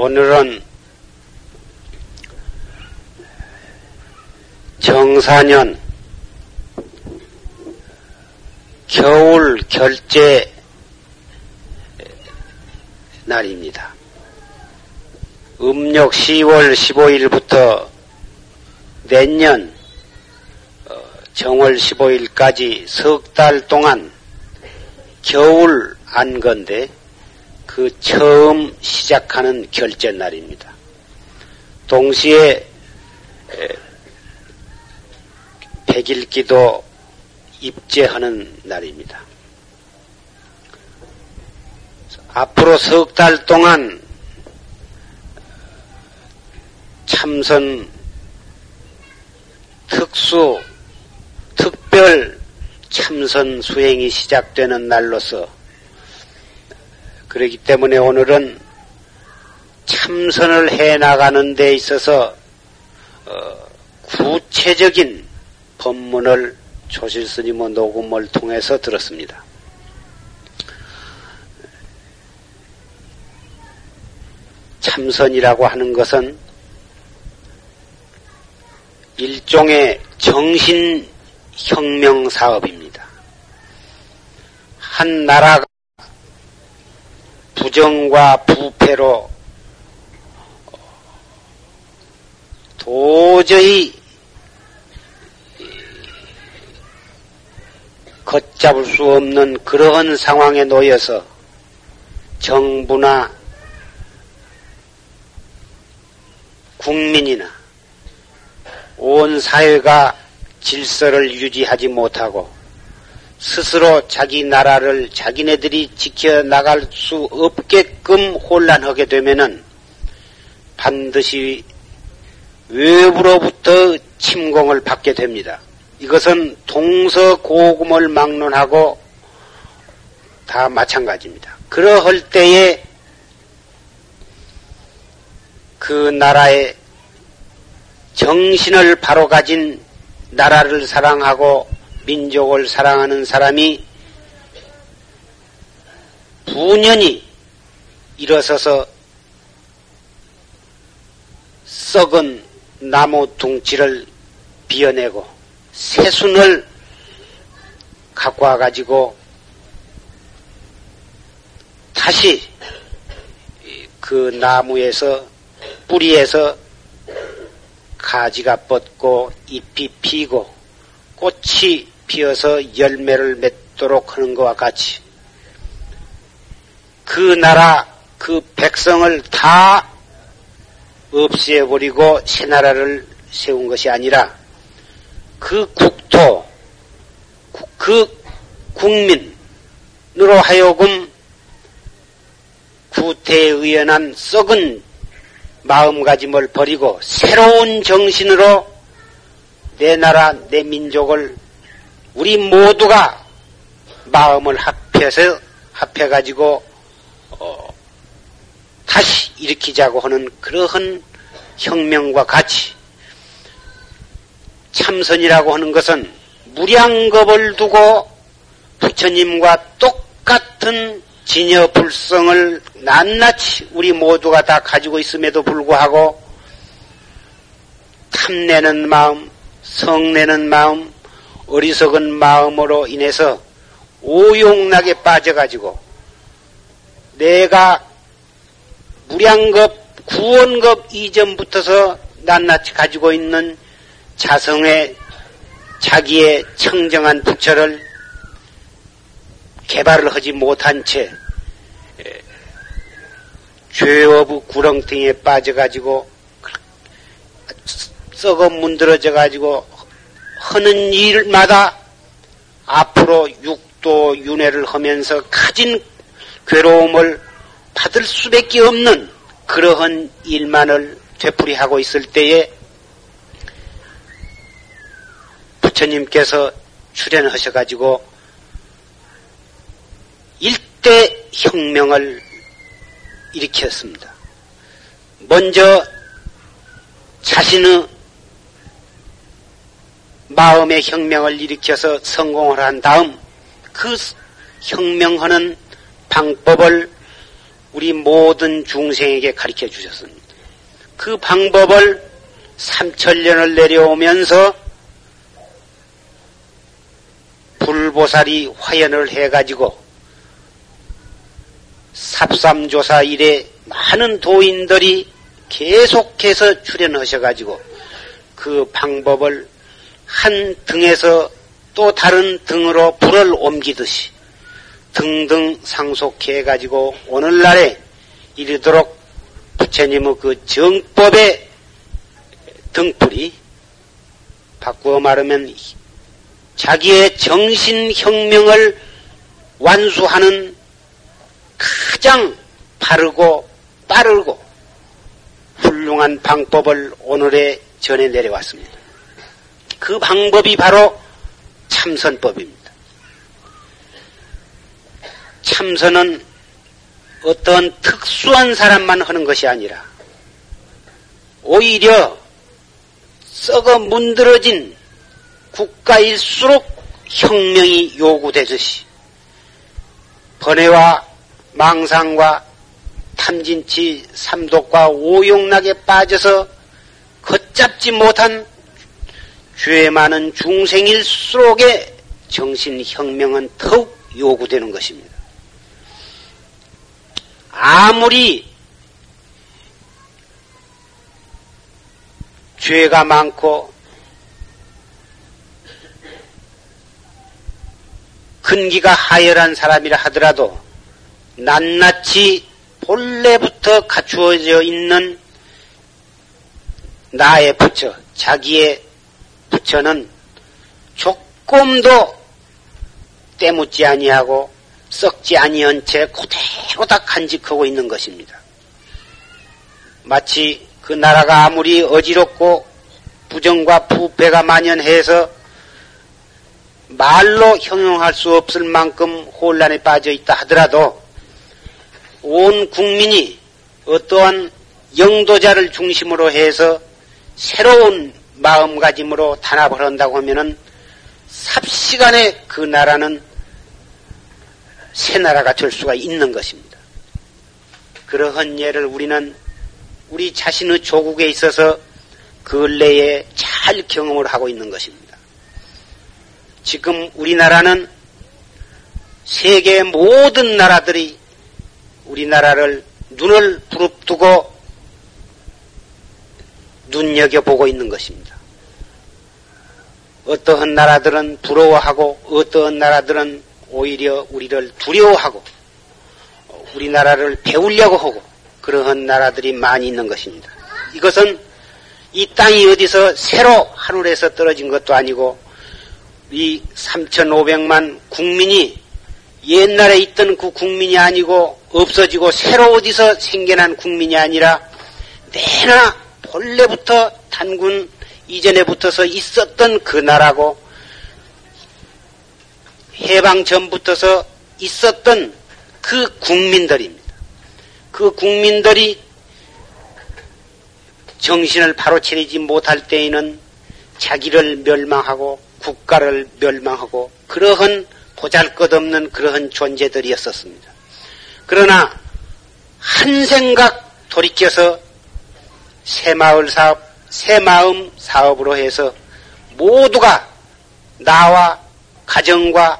오늘은 정사년 겨울 결제 날입니다. 음력 10월 15일부터 내년 어, 정월 15일까지 석 달 동안 겨울 안 건데 그 처음 시작하는 결제 날입니다. 동시에 백일기도 입제하는 날입니다. 앞으로 석 달 동안 참선 특수 특별 참선 수행이 시작되는 날로서 그렇기 때문에 오늘은 참선을 해 나가는 데 있어서 어, 구체적인 법문을 조실스님의 녹음을 통해서 들었습니다. 참선이라고 하는 것은 일종의 정신혁명 사업입니다. 한 나라가 부정과 부패로 도저히 걷잡을 수 없는 그러한 상황에 놓여서 정부나 국민이나 온 사회가 질서를 유지하지 못하고 스스로 자기 나라를 자기네들이 지켜나갈 수 없게끔 혼란하게 되면은 반드시 외부로부터 침공을 받게 됩니다. 이것은 동서고금을 막론하고 다 마찬가지입니다. 그러할 때에 그 나라의 정신을 바로 가진 나라를 사랑하고 민족을 사랑하는 사람이 부년이 일어서서 썩은 나무 둥치를 비어내고 새순을 갖고 와가지고 다시 그 나무에서 뿌리에서 가지가 뻗고 잎이 피고 꽃이 피어서 열매를 맺도록 하는 것과 같이 그 나라 그 백성을 다 없애버리고 새 나라를 세운 것이 아니라 그 국토 그 국민으로 하여금 구태에 의연한 썩은 마음가짐을 버리고 새로운 정신으로 내 나라, 내 민족을 우리 모두가 마음을 합해서 합해가지고 어, 다시 일으키자고 하는 그러한 혁명과 같이 참선이라고 하는 것은 무량겁을 두고 부처님과 똑같은 진여 불성을 낱낱이 우리 모두가 다 가지고 있음에도 불구하고 탐내는 마음, 성내는 마음, 어리석은 마음으로 인해서 오용락에 빠져가지고 내가 무량급, 구원급 이전부터서 낱낱이 가지고 있는 자성의 자기의 청정한 부처를 개발을 하지 못한 채 죄업의 구렁텅이에 빠져가지고 썩어 문드러져 가지고 하는 일마다 앞으로 육도 윤회를 하면서 가진 괴로움을 받을 수밖에 없는 그러한 일만을 되풀이하고 있을 때에 부처님께서 출연하셔가지고 일대 혁명을 일으켰습니다. 먼저 자신의 마음의 혁명을 일으켜서 성공을 한 다음 그 혁명하는 방법을 우리 모든 중생에게 가르쳐 주셨습니다. 그 방법을 삼천년을 내려오면서 불보살이 화연을 해가지고 삽삼조사 이래 많은 도인들이 계속해서 출연하셔가지고 그 방법을 한 등에서 또 다른 등으로 불을 옮기듯이 등등 상속해 가지고 오늘날에 이르도록 부처님의 그 정법의 등불이 바꾸어 말하면 자기의 정신혁명을 완수하는 가장 바르고 빠르고 훌륭한 방법을 오늘에 전해 내려왔습니다. 그 방법이 바로 참선법입니다. 참선은 어떤 특수한 사람만 하는 것이 아니라 오히려 썩어 문드러진 국가일수록 혁명이 요구되듯이 번뇌와 망상과 탐진치 삼독과 오용락에 빠져서 걷잡지 못한 죄 많은 중생일수록의 정신혁명은 더욱 요구되는 것입니다. 아무리 죄가 많고 근기가 하열한 사람이라 하더라도 낱낱이 본래부터 갖추어져 있는 나의 부처, 자기의 부처는 조금도 때묻지 아니하고 썩지 아니한 채다 간직하고 있는 것입니다. 마치 그 나라가 아무리 어지럽고 부정과 부패가 만연해서 말로 형용할 수 없을 만큼 혼란에 빠져 있다 하더라도 온 국민이 어떠한 영도자를 중심으로 해서 새로운 마음가짐으로 단합을 한다고 하면은 삽시간에 그 나라는 새 나라가 될 수가 있는 것입니다. 그러한 예를 우리는 우리 자신의 조국에 있어서 근래에 잘 경험을 하고 있는 것입니다. 지금 우리나라는 세계 모든 나라들이 우리나라를 눈을 부릅뜨고 눈여겨보고 있는 것입니다. 어떠한 나라들은 부러워하고 어떠한 나라들은 오히려 우리를 두려워하고 우리나라를 배우려고 하고 그러한 나라들이 많이 있는 것입니다. 이것은 이 땅이 어디서 새로 하늘에서 떨어진 것도 아니고 이 3,500만 국민이 옛날에 있던 그 국민이 아니고 없어지고 새로 어디서 생겨난 국민이 아니라 내나 본래부터 단군 이전에 붙어서 있었던 그 나라고 해방 전부터서 있었던 그 국민들입니다. 그 국민들이 정신을 바로 차리지 못할 때에는 자기를 멸망하고 국가를 멸망하고 그러한 보잘 것 없는 그러한 존재들이었었습니다. 그러나 한 생각 돌이켜서 새마을 사업, 새마음 사업으로 해서 모두가 나와 가정과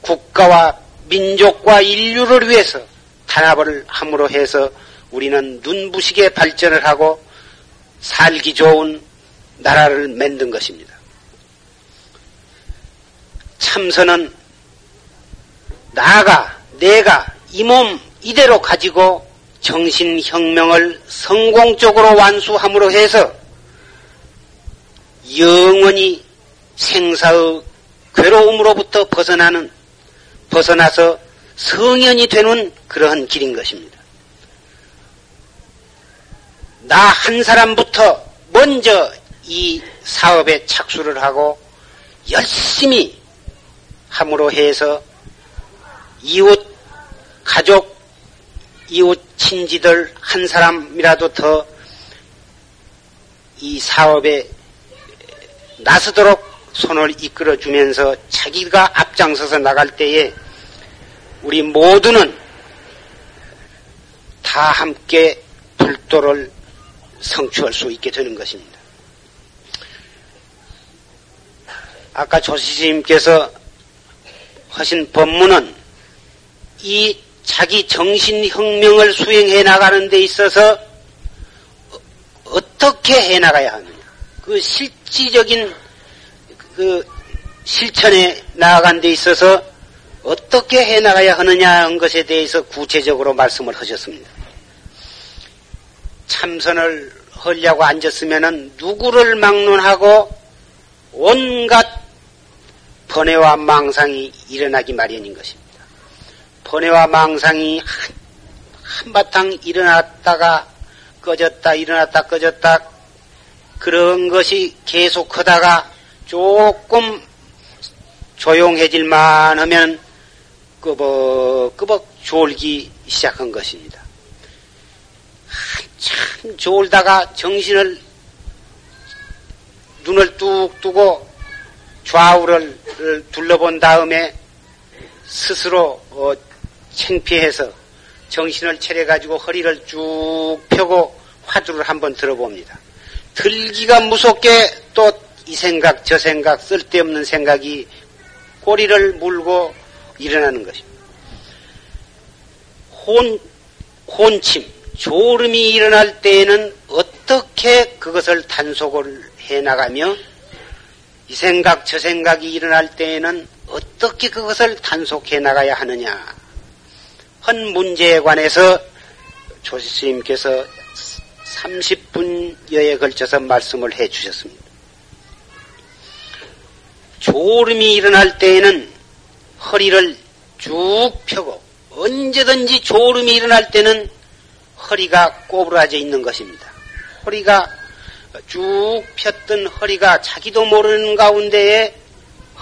국가와 민족과 인류를 위해서 탄압을 함으로 해서 우리는 눈부시게 발전을 하고 살기 좋은 나라를 만든 것입니다. 참선은 나가 내가 이 몸 이대로 가지고 정신혁명을 성공적으로 완수함으로 해서 영원히 생사의 괴로움으로부터 벗어나는 벗어나서 성현이 되는 그러한 길인 것입니다. 나 한 사람부터 먼저 이 사업에 착수를 하고 열심히 함으로 해서 이웃, 가족, 이웃 친지들 한 사람이라도 더 이 사업에 나서도록 손을 이끌어 주면서 자기가 앞장서서 나갈 때에 우리 모두는 다 함께 불도를 성취할 수 있게 되는 것입니다. 아까 조시님께서 하신 법문은 이 자기 정신혁명을 수행해 나가는 데 있어서 어떻게 해 나가야 하느냐. 그 실질적인 그 실천에 나아간 데 있어서 어떻게 해 나가야 하느냐 는 것에 대해서 구체적으로 말씀을 하셨습니다. 참선을 하려고 앉았으면은 누구를 막론하고 온갖 번뇌와 망상이 일어나기 마련인 것입니다. 번뇌와 망상이 한, 한바탕 일어났다가 꺼졌다 일어났다 꺼졌다 그런 것이 계속 하다가 조금 조용해질만 하면 끄벅끄벅 졸기 시작한 것입니다. 한참 졸다가 정신을 눈을 뚝 뜨고 좌우를 둘러본 다음에 스스로 어, 창피해서 정신을 차려 가지고 허리를 쭉 펴고 화두를 한번 들어봅니다. 들기가 무섭게 또 이 생각, 저 생각, 쓸데없는 생각이 꼬리를 물고 일어나는 것입니다. 혼, 혼침, 졸음이 일어날 때에는 어떻게 그것을 단속을 해 나가며 이 생각, 저 생각이 일어날 때에는 어떻게 그것을 단속해 나가야 하느냐. 한 문제에 관해서 조스님께서 30분여에 걸쳐서 말씀을 해 주셨습니다. 졸음이 일어날 때에는 허리를 쭉 펴고 언제든지 졸음이 일어날 때는 허리가 꼬부라져 있는 것입니다. 허리가 쭉 폈던 허리가 자기도 모르는 가운데에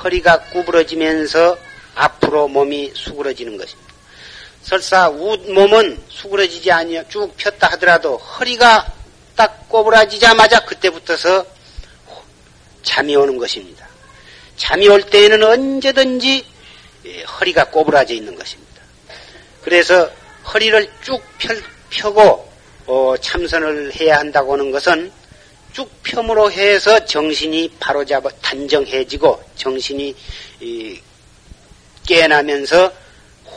허리가 구부러지면서 앞으로 몸이 수그러지는 것입니다. 설사 몸은 수그러지지 아니요 쭉 폈다 하더라도 허리가 딱 꼬부라지자마자 그때부터서 잠이 오는 것입니다. 잠이 올 때에는 언제든지 예, 허리가 꼬부라져 있는 것입니다. 그래서 허리를 쭉 펴, 고 어, 참선을 해야 한다고 하는 것은 쭉 펴으로 해서 정신이 바로잡아 단정해지고 정신이 이, 깨어나면서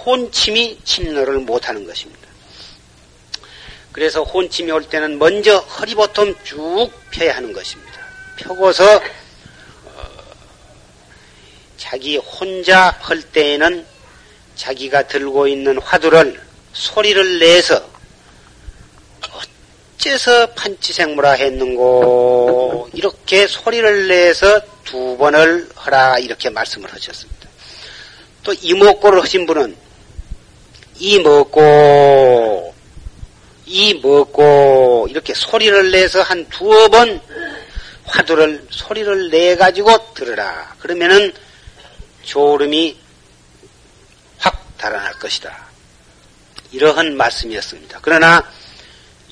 혼침이 침노를 못하는 것입니다. 그래서 혼침이 올 때는 먼저 허리보통 쭉 펴야 하는 것입니다. 펴고서 어, 자기 혼자 할 때에는 자기가 들고 있는 화두를 소리를 내서 어째서 판치생무라 했는고 이렇게 소리를 내서 두 번을 하라 이렇게 말씀을 하셨습니다. 또 이목고를 하신 분은 이 먹고 이 먹고 이렇게 소리를 내서 한 두어 번 화두를 소리를 내 가지고 들으라. 그러면은 졸음이 확 달아날 것이다. 이러한 말씀이었습니다. 그러나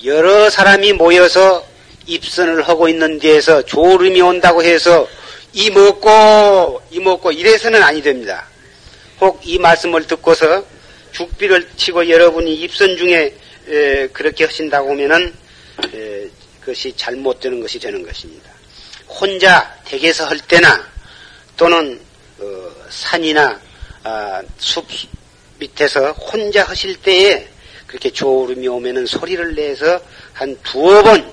여러 사람이 모여서 입선을 하고 있는 데에서 졸음이 온다고 해서 이 먹고 이 먹고 이래서는 아니 됩니다. 혹 이 말씀을 듣고서 죽비를 치고 여러분이 입선 중에 에, 그렇게 하신다고 하면은 에, 그것이 잘못되는 것이 되는 것입니다. 혼자 댁에서 할 때나 또는 어, 산이나 아, 숲 밑에서 혼자 하실 때에 그렇게 졸음이 오면은 소리를 내서 한 두어 번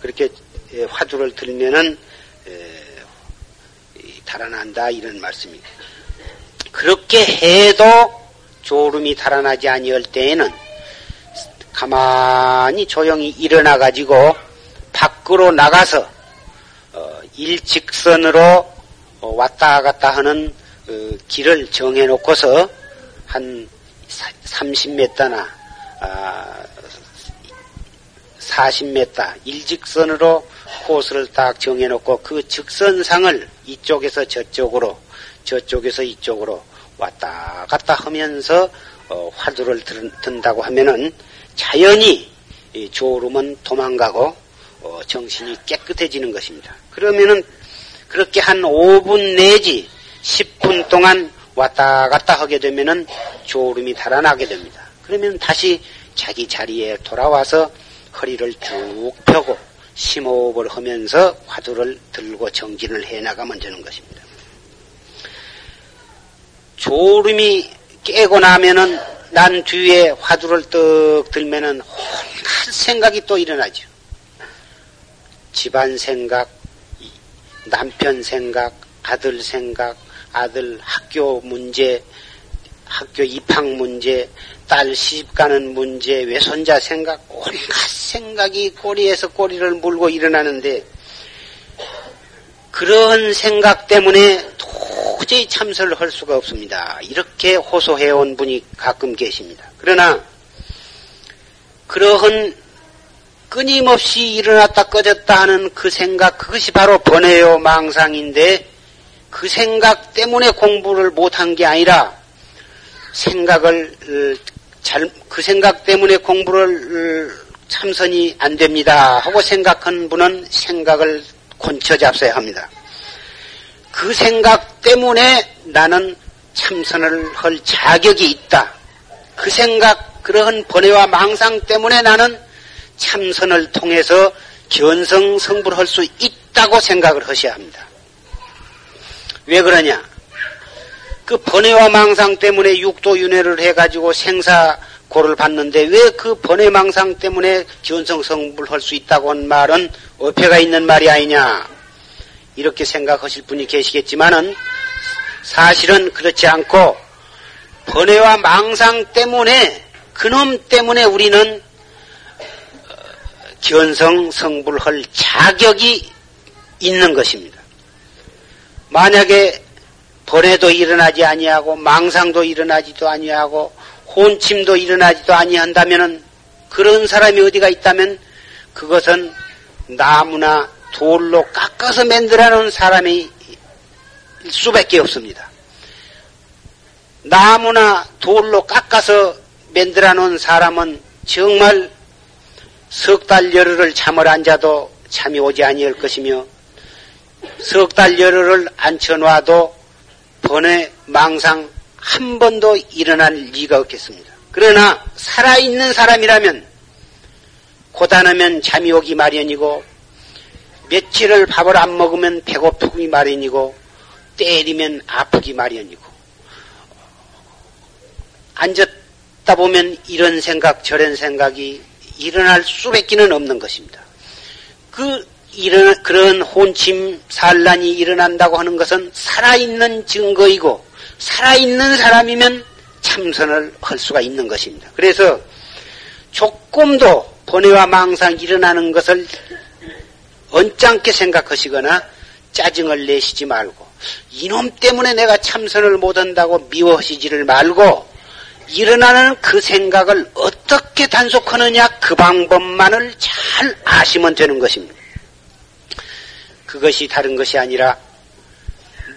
그렇게 화두를 들면은 달아난다 이런 말씀입니다. 그렇게 해도 졸음이 달아나지 아니할 때에는 가만히 조용히 일어나 가지고 밖으로 나가서 어, 일직선으로 어, 왔다 갔다 하는 어, 길을 정해 놓고서 한 30m나 아, 40m 일직선으로 코스를 딱 정해 놓고 그 직선상을 이쪽에서 저쪽으로 저쪽에서 이쪽으로 왔다 갔다 하면서 어, 화두를 든, 다고 하면은 자연히 졸음은 도망가고 어, 정신이 깨끗해지는 것입니다. 그러면은 그렇게 한 5분 내지 10분 동안 왔다 갔다 하게 되면은 졸음이 달아나게 됩니다. 그러면 다시 자기 자리에 돌아와서 허리를 쭉 펴고 심호흡을 하면서 화두를 들고 정진을 해 나가면 되는 것입니다. 졸음이 깨고 나면은 난 뒤에 화두를 떡 들면은 온갖 생각이 또 일어나죠. 집안 생각, 남편 생각, 아들 생각, 아들 학교 문제, 학교 입학 문제, 딸 시집 가는 문제, 외손자 생각, 온갖 생각이 꼬리에서 꼬리를 물고 일어나는데, 그런 생각 때문에 도저히 참선을 할 수가 없습니다. 이렇게 호소해온 분이 가끔 계십니다. 그러나, 그러한 끊임없이 일어났다 꺼졌다 하는 그 생각, 그것이 바로 번외요 망상인데, 그 생각 때문에 공부를 못한 게 아니라, 생각을, 어, 잘, 그 생각 때문에 공부를 어, 참선이 안 됩니다. 하고 생각한 분은 생각을 곤쳐 잡숴야 합니다. 그 생각 때문에 나는 참선을 할 자격이 있다. 그 생각, 그러한 번외와 망상 때문에 나는 참선을 통해서 견성 성불할 수 있다고 생각을 하셔야 합니다. 왜 그러냐? 그 번외와 망상 때문에 육도 윤회를 해가지고 생사고를 받는데 왜 그 번외망상 때문에 견성 성불할 수 있다고 한 말은 어폐가 있는 말이 아니냐? 이렇게 생각하실 분이 계시겠지만은 사실은 그렇지 않고 번외와 망상 때문에 그놈 때문에 우리는 견성 성불할 자격이 있는 것입니다. 만약에 번외도 일어나지 아니하고 망상도 일어나지도 아니하고 혼침도 일어나지도 아니한다면은 그런 사람이 어디가 있다면 그것은 나무나 돌로 깎아서 만들어 놓은 사람이 수밖에 없습니다. 나무나 돌로 깎아서 만들어 놓은 사람은 정말 석 달 열흘을 잠을 앉아도 잠이 오지 아니할 것이며 석 달 열흘을 앉혀놔도 번외 망상 한 번도 일어날 리가 없겠습니다. 그러나 살아있는 사람이라면 고단하면 잠이 오기 마련이고 며칠을 밥을 안 먹으면 배고프기 마련이고 때리면 아프기 마련이고 앉았다 보면 이런 생각 저런 생각이 일어날 수밖에는 없는 것입니다. 그 이런 그런 혼침 산란이 일어난다고 하는 것은 살아있는 증거이고 살아있는 사람이면 참선을 할 수가 있는 것입니다. 그래서 조금도 번외와 망상 일어나는 것을 언짢게 생각하시거나 짜증을 내시지 말고 이놈 때문에 내가 참선을 못한다고 미워하시지를 말고 일어나는 그 생각을 어떻게 단속하느냐 그 방법만을 잘 아시면 되는 것입니다. 그것이 다른 것이 아니라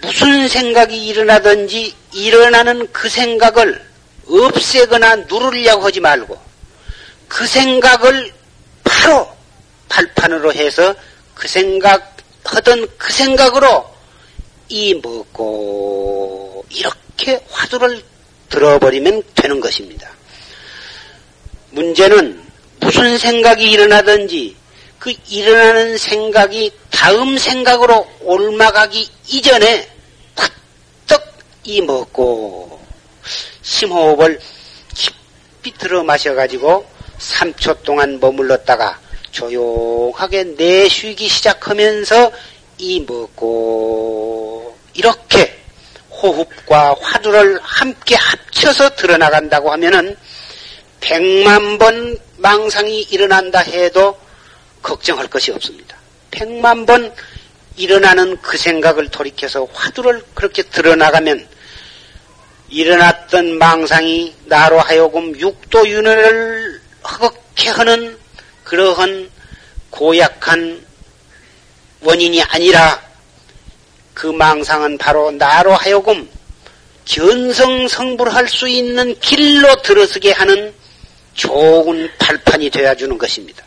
무슨 생각이 일어나든지 일어나는 그 생각을 없애거나 누르려고 하지 말고 그 생각을 바로 발판으로 해서 그 생각 하던 그 생각으로 이 먹고 이렇게 화두를 들어버리면 되는 것입니다. 문제는 무슨 생각이 일어나든지 그 일어나는 생각이 다음 생각으로 올마가기 이전에 팍떡 이 먹고 심호흡을 깊이 들어 마셔가지고 3초 동안 머물렀다가 조용하게 내쉬기 시작하면서 이 먹고 이렇게 호흡과 화두를 함께 합쳐서 드러나간다고 하면은 백만 번 망상이 일어난다 해도 걱정할 것이 없습니다. 백만 번 일어나는 그 생각을 돌이켜서 화두를 그렇게 드러나가면 일어났던 망상이 나로 하여금 육도 윤회를 허겁게 하는 그러한 고약한 원인이 아니라 그 망상은 바로 나로 하여금 견성성불할 수 있는 길로 들어서게 하는 좋은 발판이 되어주는 것입니다.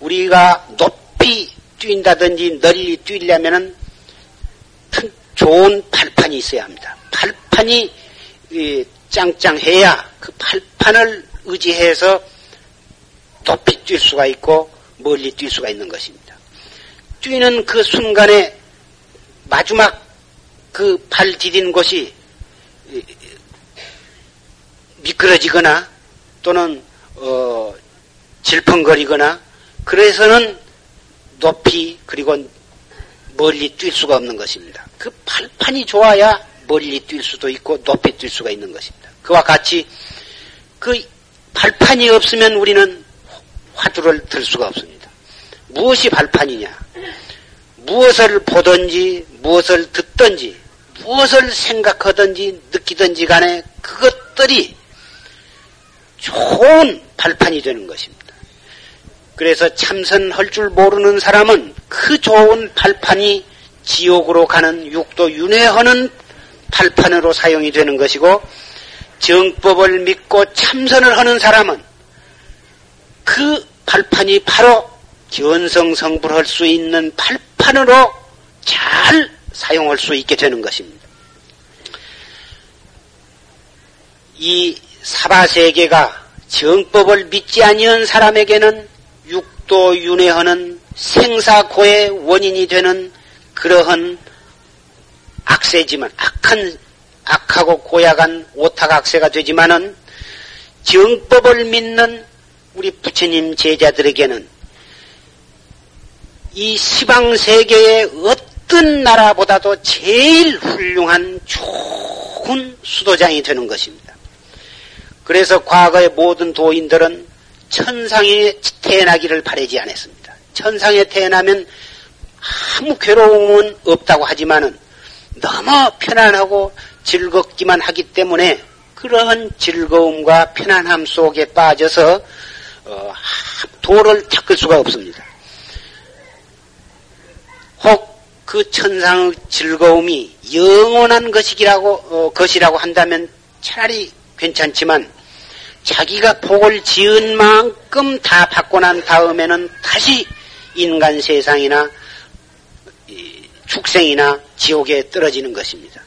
우리가 높이 뛴다든지 널리 뛰려면은 좋은 발판이 있어야 합니다. 발판이 짱짱해야 그 발판을 의지해서 높이 뛸 수가 있고 멀리 뛸 수가 있는 것입니다. 뛰는 그 순간에 마지막 그 발 디딘 곳이 미끄러지거나 또는 어, 질펀거리거나 그래서는 높이 그리고 멀리 뛸 수가 없는 것입니다. 그 발판이 좋아야 멀리 뛸 수도 있고 높이 뛸 수가 있는 것입니다. 그와 같이 그 발판이 없으면 우리는 화두를 들 수가 없습니다. 무엇이 발판이냐? 무엇을 보든지 무엇을 듣든지 무엇을 생각하든지 느끼든지 간에 그것들이 좋은 발판이 되는 것입니다. 그래서 참선할 줄 모르는 사람은 그 좋은 발판이 지옥으로 가는 육도 윤회하는 발판으로 사용이 되는 것이고 정법을 믿고 참선을 하는 사람은 그 발판이 바로 견성성불할 수 있는 발판으로 잘 사용할 수 있게 되는 것입니다. 이 사바세계가 정법을 믿지 아니한 사람에게는 육도 윤회하는 생사고의 원인이 되는 그러한 악세지만 악한 악하고 고약한 오탁악세가 되지만은 정법을 믿는 우리 부처님 제자들에게는 이 시방 세계의 어떤 나라보다도 제일 훌륭한 좋은 수도장이 되는 것입니다. 그래서 과거의 모든 도인들은 천상에 태어나기를 바라지 않았습니다. 천상에 태어나면 아무 괴로움은 없다고 하지만은 너무 편안하고 즐겁기만 하기 때문에 그러한 즐거움과 편안함 속에 빠져서 어, 도를 닦을 수가 없습니다. 혹 그 천상의 즐거움이 영원한 것이라고 어, 것이라고 한다면 차라리 괜찮지만 자기가 복을 지은 만큼 다 받고 난 다음에는 다시 인간 세상이나 축생이나 지옥에 떨어지는 것입니다.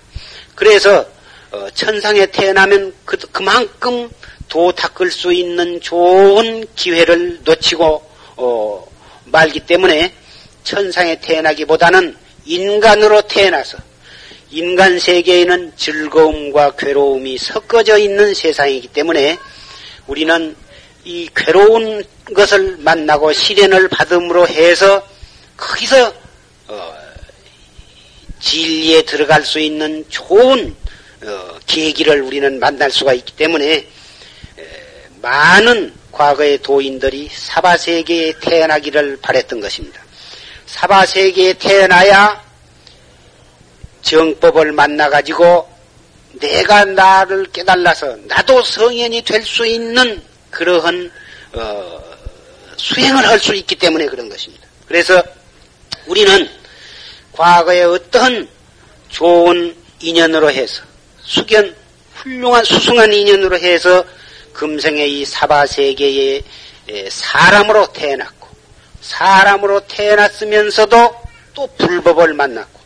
그래서 어, 천상에 태어나면 그, 그만큼 도 닦을 수 있는 좋은 기회를 놓치고 어, 말기 때문에 천상에 태어나기보다는 인간으로 태어나서 인간 세계에는 즐거움과 괴로움이 섞어져 있는 세상이기 때문에 우리는 이 괴로운 것을 만나고 시련을 받음으로 해서 거기서 어, 진리에 들어갈 수 있는 좋은 어, 계기를 우리는 만날 수가 있기 때문에 에, 많은 과거의 도인들이 사바 세계에 태어나기를 바랬던 것입니다. 사바 세계에 태어나야 정법을 만나 가지고 내가 나를 깨달아서 나도 성현이 될 수 있는 그러한 어, 수행을 할 수 있기 때문에 그런 것입니다. 그래서 우리는 과거에 어떤 좋은 인연으로 해서 수견 훌륭한 수승한 인연으로 해서 금생의 이 사바 세계에 사람으로 태어났고 사람으로 태어났으면서도 또 불법을 만났고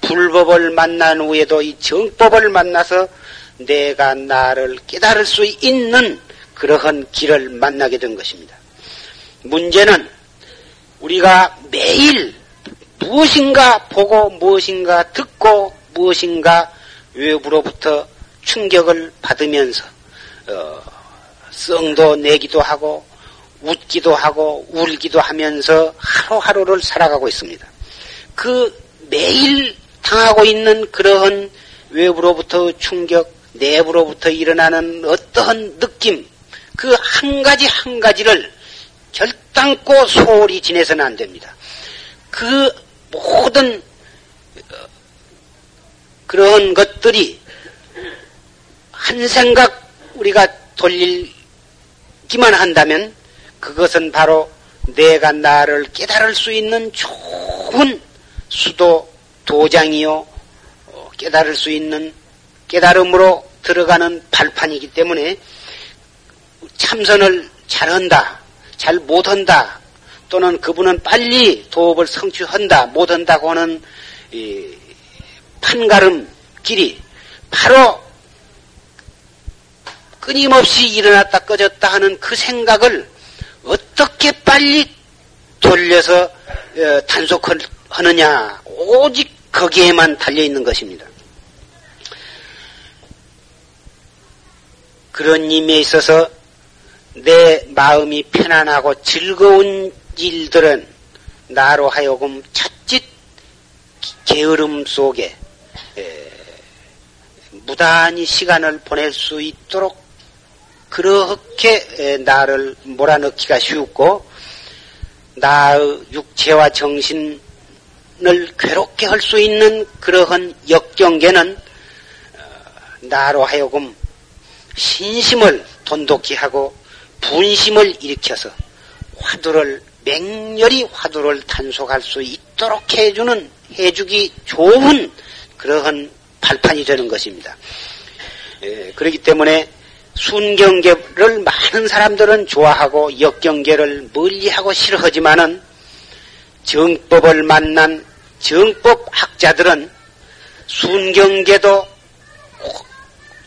불법을 만난 후에도 이 정법을 만나서 내가 나를 깨달을 수 있는 그러한 길을 만나게 된 것입니다. 문제는 우리가 매일 무엇인가 보고 무엇인가 듣고 무엇인가 외부로부터 충격을 받으면서 어, 썽도 내기도 하고 웃기도 하고 울기도 하면서 하루하루를 살아가고 있습니다. 그 매일 당하고 있는 그러한 외부로부터 충격, 내부로부터 일어나는 어떠한 느낌, 그 한 가지 한 가지를 결단코 소홀히 지내서는 안 됩니다. 그 모든 어, 그런 것들이 한 생각 우리가 돌 리기만 한다면 그것은 바로 내가 나를 깨달을 수 있는 좋은 수도 도장이요. 어, 깨달을 수 있는 깨달음으로 들어가는 발판이기 때문에 참선을 잘한다, 잘 못한다, 또는 그분은 빨리 도업을 성취한다, 못한다고 하는 판가름 길이 바로 끊임없이 일어났다 꺼졌다 하는 그 생각을 어떻게 빨리 돌려서 어, 단속하느냐 오직 거기에만 달려 있는 것입니다. 그런 의미에 있어서 내 마음이 편안하고 즐거운 일들은 나로 하여금 찻짓 게으름 속에 무단히 시간을 보낼 수 있도록 그렇게 나를 몰아넣기가 쉽고 나의 육체와 정신을 괴롭게 할 수 있는 그러한 역경계는 어, 나로 하여금 신심을 돈독히 하고 분심을 일으켜서 화두를 맹렬히 화두를 단속할 수 있도록 해주는 해주기 좋은 그러한 발판이 되는 것입니다. 예, 그렇기 때문에 순경계를 많은 사람들은 좋아하고 역경계를 멀리하고 싫어하지만은 정법을 만난 정법 학자들은 순경계도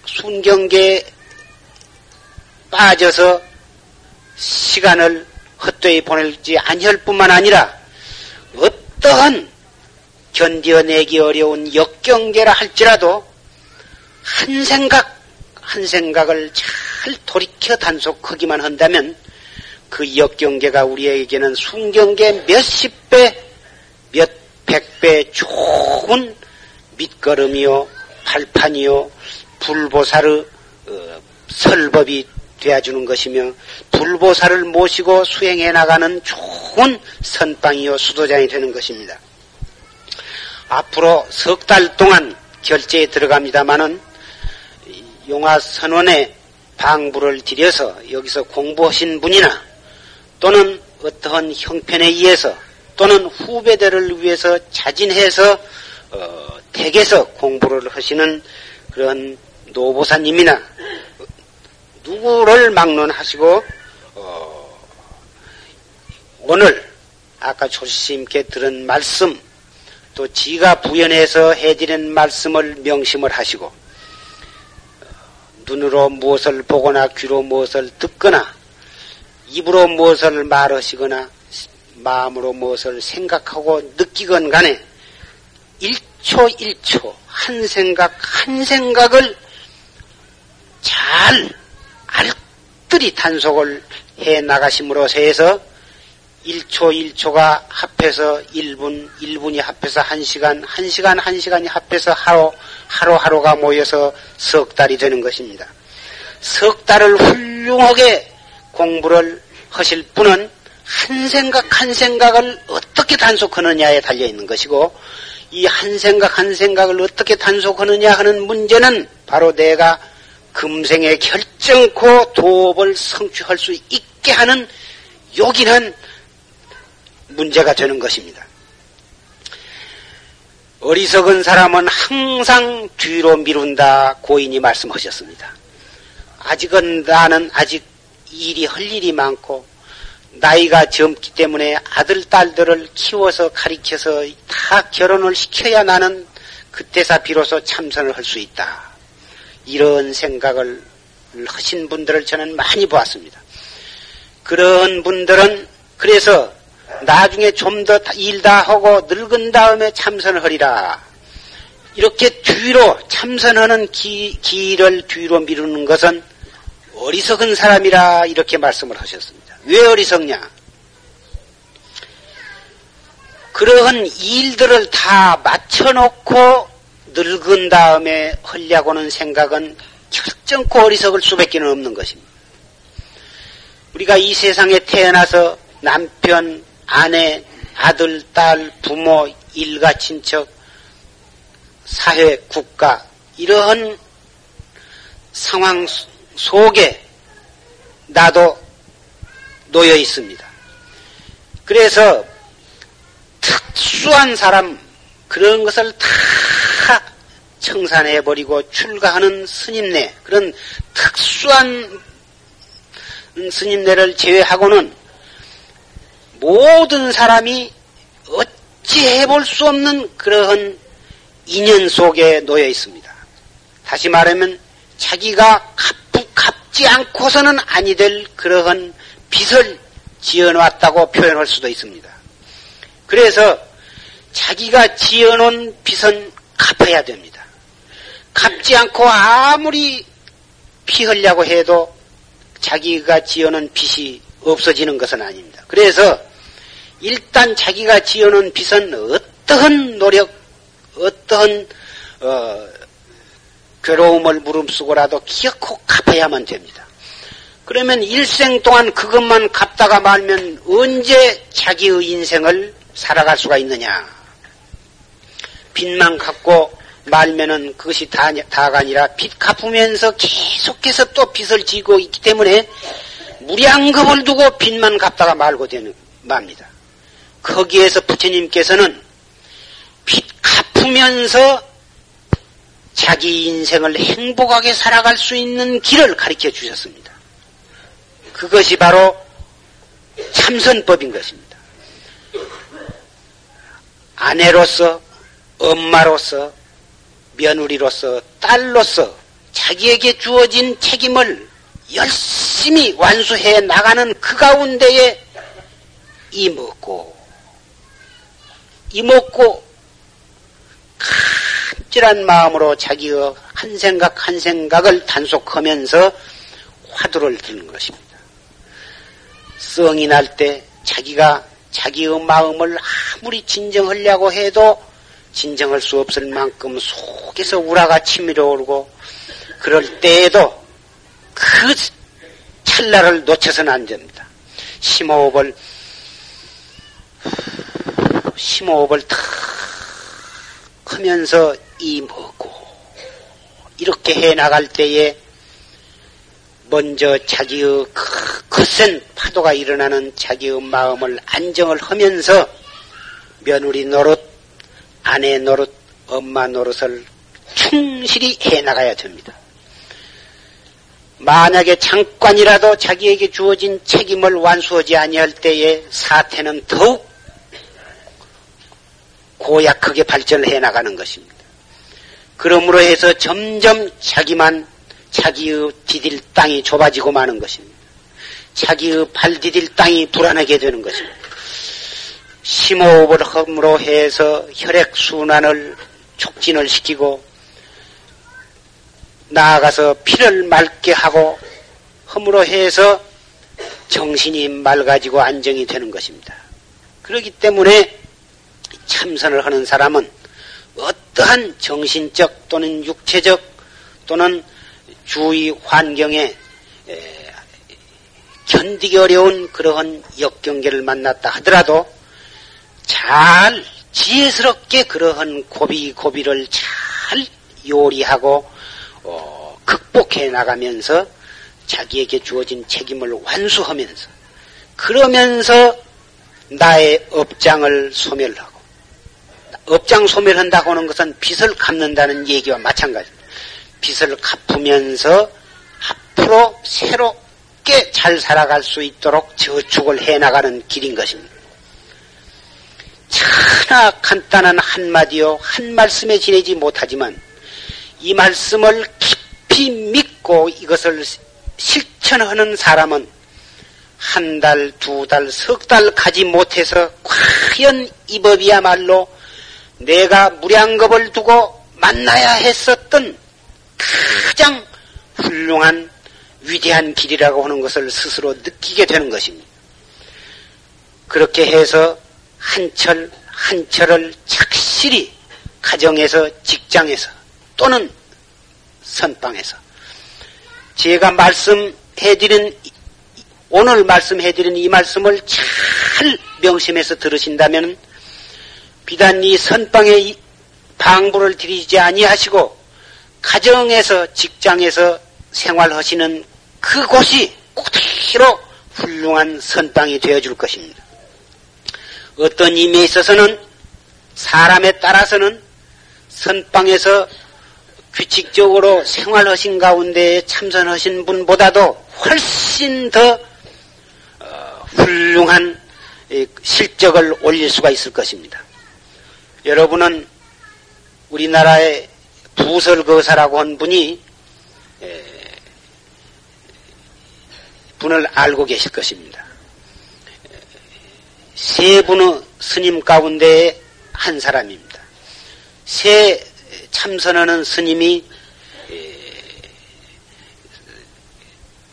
순경계에 빠져서 시간을 헛되이 보낼지 아니할 뿐만 아니라 어떠한 견뎌내기 어려운 역경계라 할지라도 한 생각 한 생각을 잘 돌이켜 단속하기만 한다면 그 역경계가 우리에게는 순경계 몇십 배, 몇 백 배 좋은 밑거름이요, 발판이요, 불보살의 어, 설법이 되어주는 것이며 불보살을 모시고 수행해 나가는 좋은 선방이요 수도장이 되는 것입니다. 앞으로 석 달 동안 결제에 들어갑니다마는 용화 선원에 방부를 들여서 여기서 공부하신 분이나 또는 어떠한 형편에 의해서 또는 후배들을 위해서 자진해서 어, 댁에서 공부를 하시는 그런 노보사님이나 누구를 막론하시고 어, 오늘 아까 조시님께 들은 말씀 또 지가 부연해서 해드린 말씀을 명심을 하시고 눈으로 무엇을 보거나 귀로 무엇을 듣거나 입으로 무엇을 말하시거나 마음으로 무엇을 생각하고 느끼건 간에 1초 1초 한 생각 한 생각을 잘 알뜰히 단속을 해 나가심으로서 해서 1초 1초가 합해서 1분, 1분이 합해서 1시간, 1시간, 1시간이 합해서 하루, 하루하루가 모여서 석 달이 되는 것입니다. 석 달을 훌륭하게 공부를 하실 분은 한 생각 한 생각을 어떻게 단속하느냐에 달려 있는 것이고 이 한 생각 한 생각을 어떻게 단속하느냐 하는 문제는 바로 내가 금생에 결정코 도업을 성취할 수 있게 하는 요긴한 문제가 되는 것입니다. 어리석은 사람은 항상 뒤로 미룬다 고인이 말씀하셨습니다. 아직은 나는 아직 일이 할 일이 많고 나이가 젊기 때문에 아들 딸들을 키워서 가리켜서 다 결혼을 시켜야 나는 그때사 비로소 참선을 할 수 있다. 이런 생각을 하신 분들을 저는 많이 보았습니다. 그런 분들은 그래서 나중에 좀 더 일 다 하고 늙은 다음에 참선을 하리라. 이렇게 뒤로 참선하는 기, 길을 뒤로 미루는 것은 어리석은 사람이라 이렇게 말씀을 하셨습니다. 왜 어리석냐? 그러한 일들을 다 맞춰놓고 늙은 다음에 하려고는 생각은 결정코 어리석을 수밖에 없는 것입니다. 우리가 이 세상에 태어나서 남편, 아내, 아들, 딸, 부모, 일가, 친척, 사회, 국가, 이러한 상황 속에 나도 놓여 있습니다. 그래서 특수한 사람, 그런 것을 다 청산해버리고 출가하는 스님네, 그런 특수한 스님네를 제외하고는 모든 사람이 어찌 해볼 수 없는 그러한 인연 속에 놓여 있습니다. 다시 말하면 자기가 갚, 갚지 않고서는 아니 될 그러한 빚을 지어놨다고 표현할 수도 있습니다. 그래서 자기가 지어놓은 빚은 갚아야 됩니다. 갚지 않고 아무리 피 흘려고 해도 자기가 지어놓은 빚이 없어지는 것은 아닙니다. 그래서 일단 자기가 지어놓은 빚은 어떠한 노력, 어떠한 어, 괴로움을 무릅쓰고라도 기어코 갚아야만 됩니다. 그러면 일생 동안 그것만 갚다가 말면 언제 자기의 인생을 살아갈 수가 있느냐? 빚만 갚고 말면은 그것이 다, 다가 아니라 빚 갚으면서 계속해서 또 빚을 지고 있기 때문에 무량겁을 두고 빚만 갚다가 말고 되는, 맙니다. 거기에서 부처님께서는 빚 갚으면서 자기 인생을 행복하게 살아갈 수 있는 길을 가르쳐 주셨습니다. 그것이 바로 참선법인 것입니다. 아내로서, 엄마로서, 며느리로서, 딸로서 자기에게 주어진 책임을 열심히 완수해 나가는 그 가운데에 이먹고, 이먹고, 간절한 마음으로 자기의 한 생각 한 생각을 단속하면서 화두를 드는 것입니다. 성이 날 때 자기가 자기의 마음을 아무리 진정하려고 해도 진정할 수 없을 만큼 속에서 우라가 치밀어 오르고 그럴 때에도 그 찰나를 놓쳐서는 안 됩니다. 심호흡을 심호흡을 탁 하면서 이 먹고 이렇게 해 나갈 때에 먼저 자기의 그 거센 파도가 일어나는 자기의 마음을 안정을 하면서 며느리 노릇, 아내 노릇, 엄마 노릇을 충실히 해 나가야 됩니다. 만약에 잠깐이라도 자기에게 주어진 책임을 완수하지 아니할 때에 사태는 더욱 고약하게 발전을 해 나가는 것입니다. 그러므로 해서 점점 자기만 자기의 디딜 땅이 좁아지고 마는 것입니다. 자기의 발 디딜 땅이 불안하게 되는 것입니다. 심호흡을 함으로 해서 혈액 순환을 촉진을 시키고 나아가서 피를 맑게 하고 함으로 해서 정신이 맑아지고 안정이 되는 것입니다. 그렇기 때문에 참선을 하는 사람은 어떠한 정신적 또는 육체적 또는 주위 환경에 견디기 어려운 그러한 역경계를 만났다 하더라도 잘 지혜스럽게 그러한 고비 고비를 잘 요리하고 어, 극복해 나가면서 자기에게 주어진 책임을 완수하면서 그러면서 나의 업장을 소멸하고 업장 소멸한다고 하는 것은 빚을 갚는다는 얘기와 마찬가지입니다. 빚을 갚으면서 앞으로 새롭게 잘 살아갈 수 있도록 저축을 해나가는 길인 것입니다. 차나 간단한 한마디요, 한 말씀에 지내지 못하지만 이 말씀을 깊이 믿고 이것을 실천하는 사람은 한 달, 두 달, 석 달 가지 못해서 과연 이 법이야말로 내가 무량겁을 두고 만나야 했었던 가장 훌륭한 위대한 길이라고 하는 것을 스스로 느끼게 되는 것입니다. 그렇게 해서 한철 한철을 착실히 가정에서 직장에서 또는 선방에서 제가 말씀해드린 오늘 말씀해드린 이 말씀을 잘 명심해서 들으신다면 비단 이 선방에 방부를 들이지 아니하시고 가정에서 직장에서 생활하시는 그곳이 그대로 훌륭한 선방이 되어줄 것입니다. 어떤 의미에 있어서는 사람에 따라서는 선방에서 규칙적으로 생활하신 가운데 참선하신 분보다도 훨씬 더 어, 훌륭한 실적을 올릴 수가 있을 것입니다. 여러분은 우리나라의 부설거사라고 한 분이 분을 알고 계실 것입니다. 세 분의 스님 가운데 한 사람입니다. 세 참선하는 스님이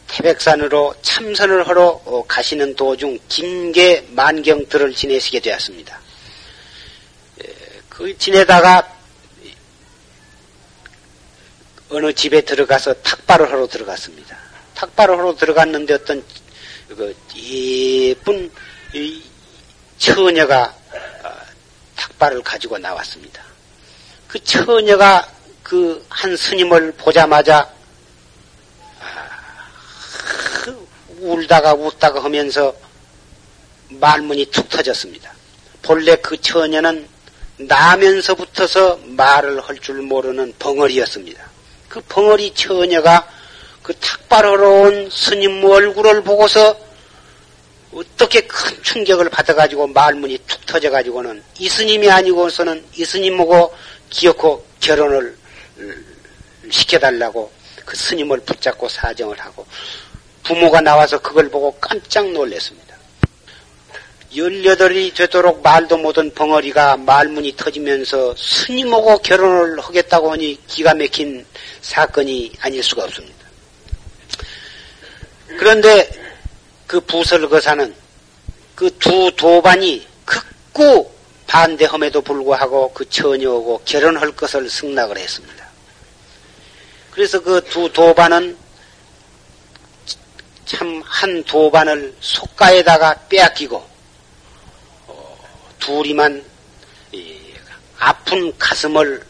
태백산으로 참선을 하러 어, 가시는 도중 김계 만경들을 지내시게 되었습니다. 그 지내다가 어느 집에 들어가서 탁발을 하러 들어갔습니다. 탁발을 하러 들어갔는데 어떤 그 예쁜 처녀가 어, 탁발을 가지고 나왔습니다. 그 처녀가 그 한 스님을 보자마자 울다가 웃다가 하면서 말문이 툭 터졌습니다. 본래 그 처녀는 나면서부터서 말을 할 줄 모르는 벙어리였습니다. 그 벙어리 처녀가 그 탁발하러 온 스님 얼굴을 보고서 어떻게 큰 충격을 받아가지고 말문이 툭 터져가지고는 이 스님이 아니고서는 이 스님하고 기어코 결혼을 시켜달라고 그 스님을 붙잡고 사정을 하고 부모가 나와서 그걸 보고 깜짝 놀랐습니다. 열여덟이 되도록 말도 못한 벙어리가 말문이 터지면서 스님하고 결혼을 하겠다고 하니 기가 막힌 사건이 아닐 수가 없습니다. 그런데 그 부설거사는 그 두 도반이 극구 반대함에도 불구하고 그 처녀하고 결혼할 것을 승낙을 했습니다. 그래서 그 두 도반은 참 한 도반을 속가에다가 빼앗기고 어, 둘이만 아픈 가슴을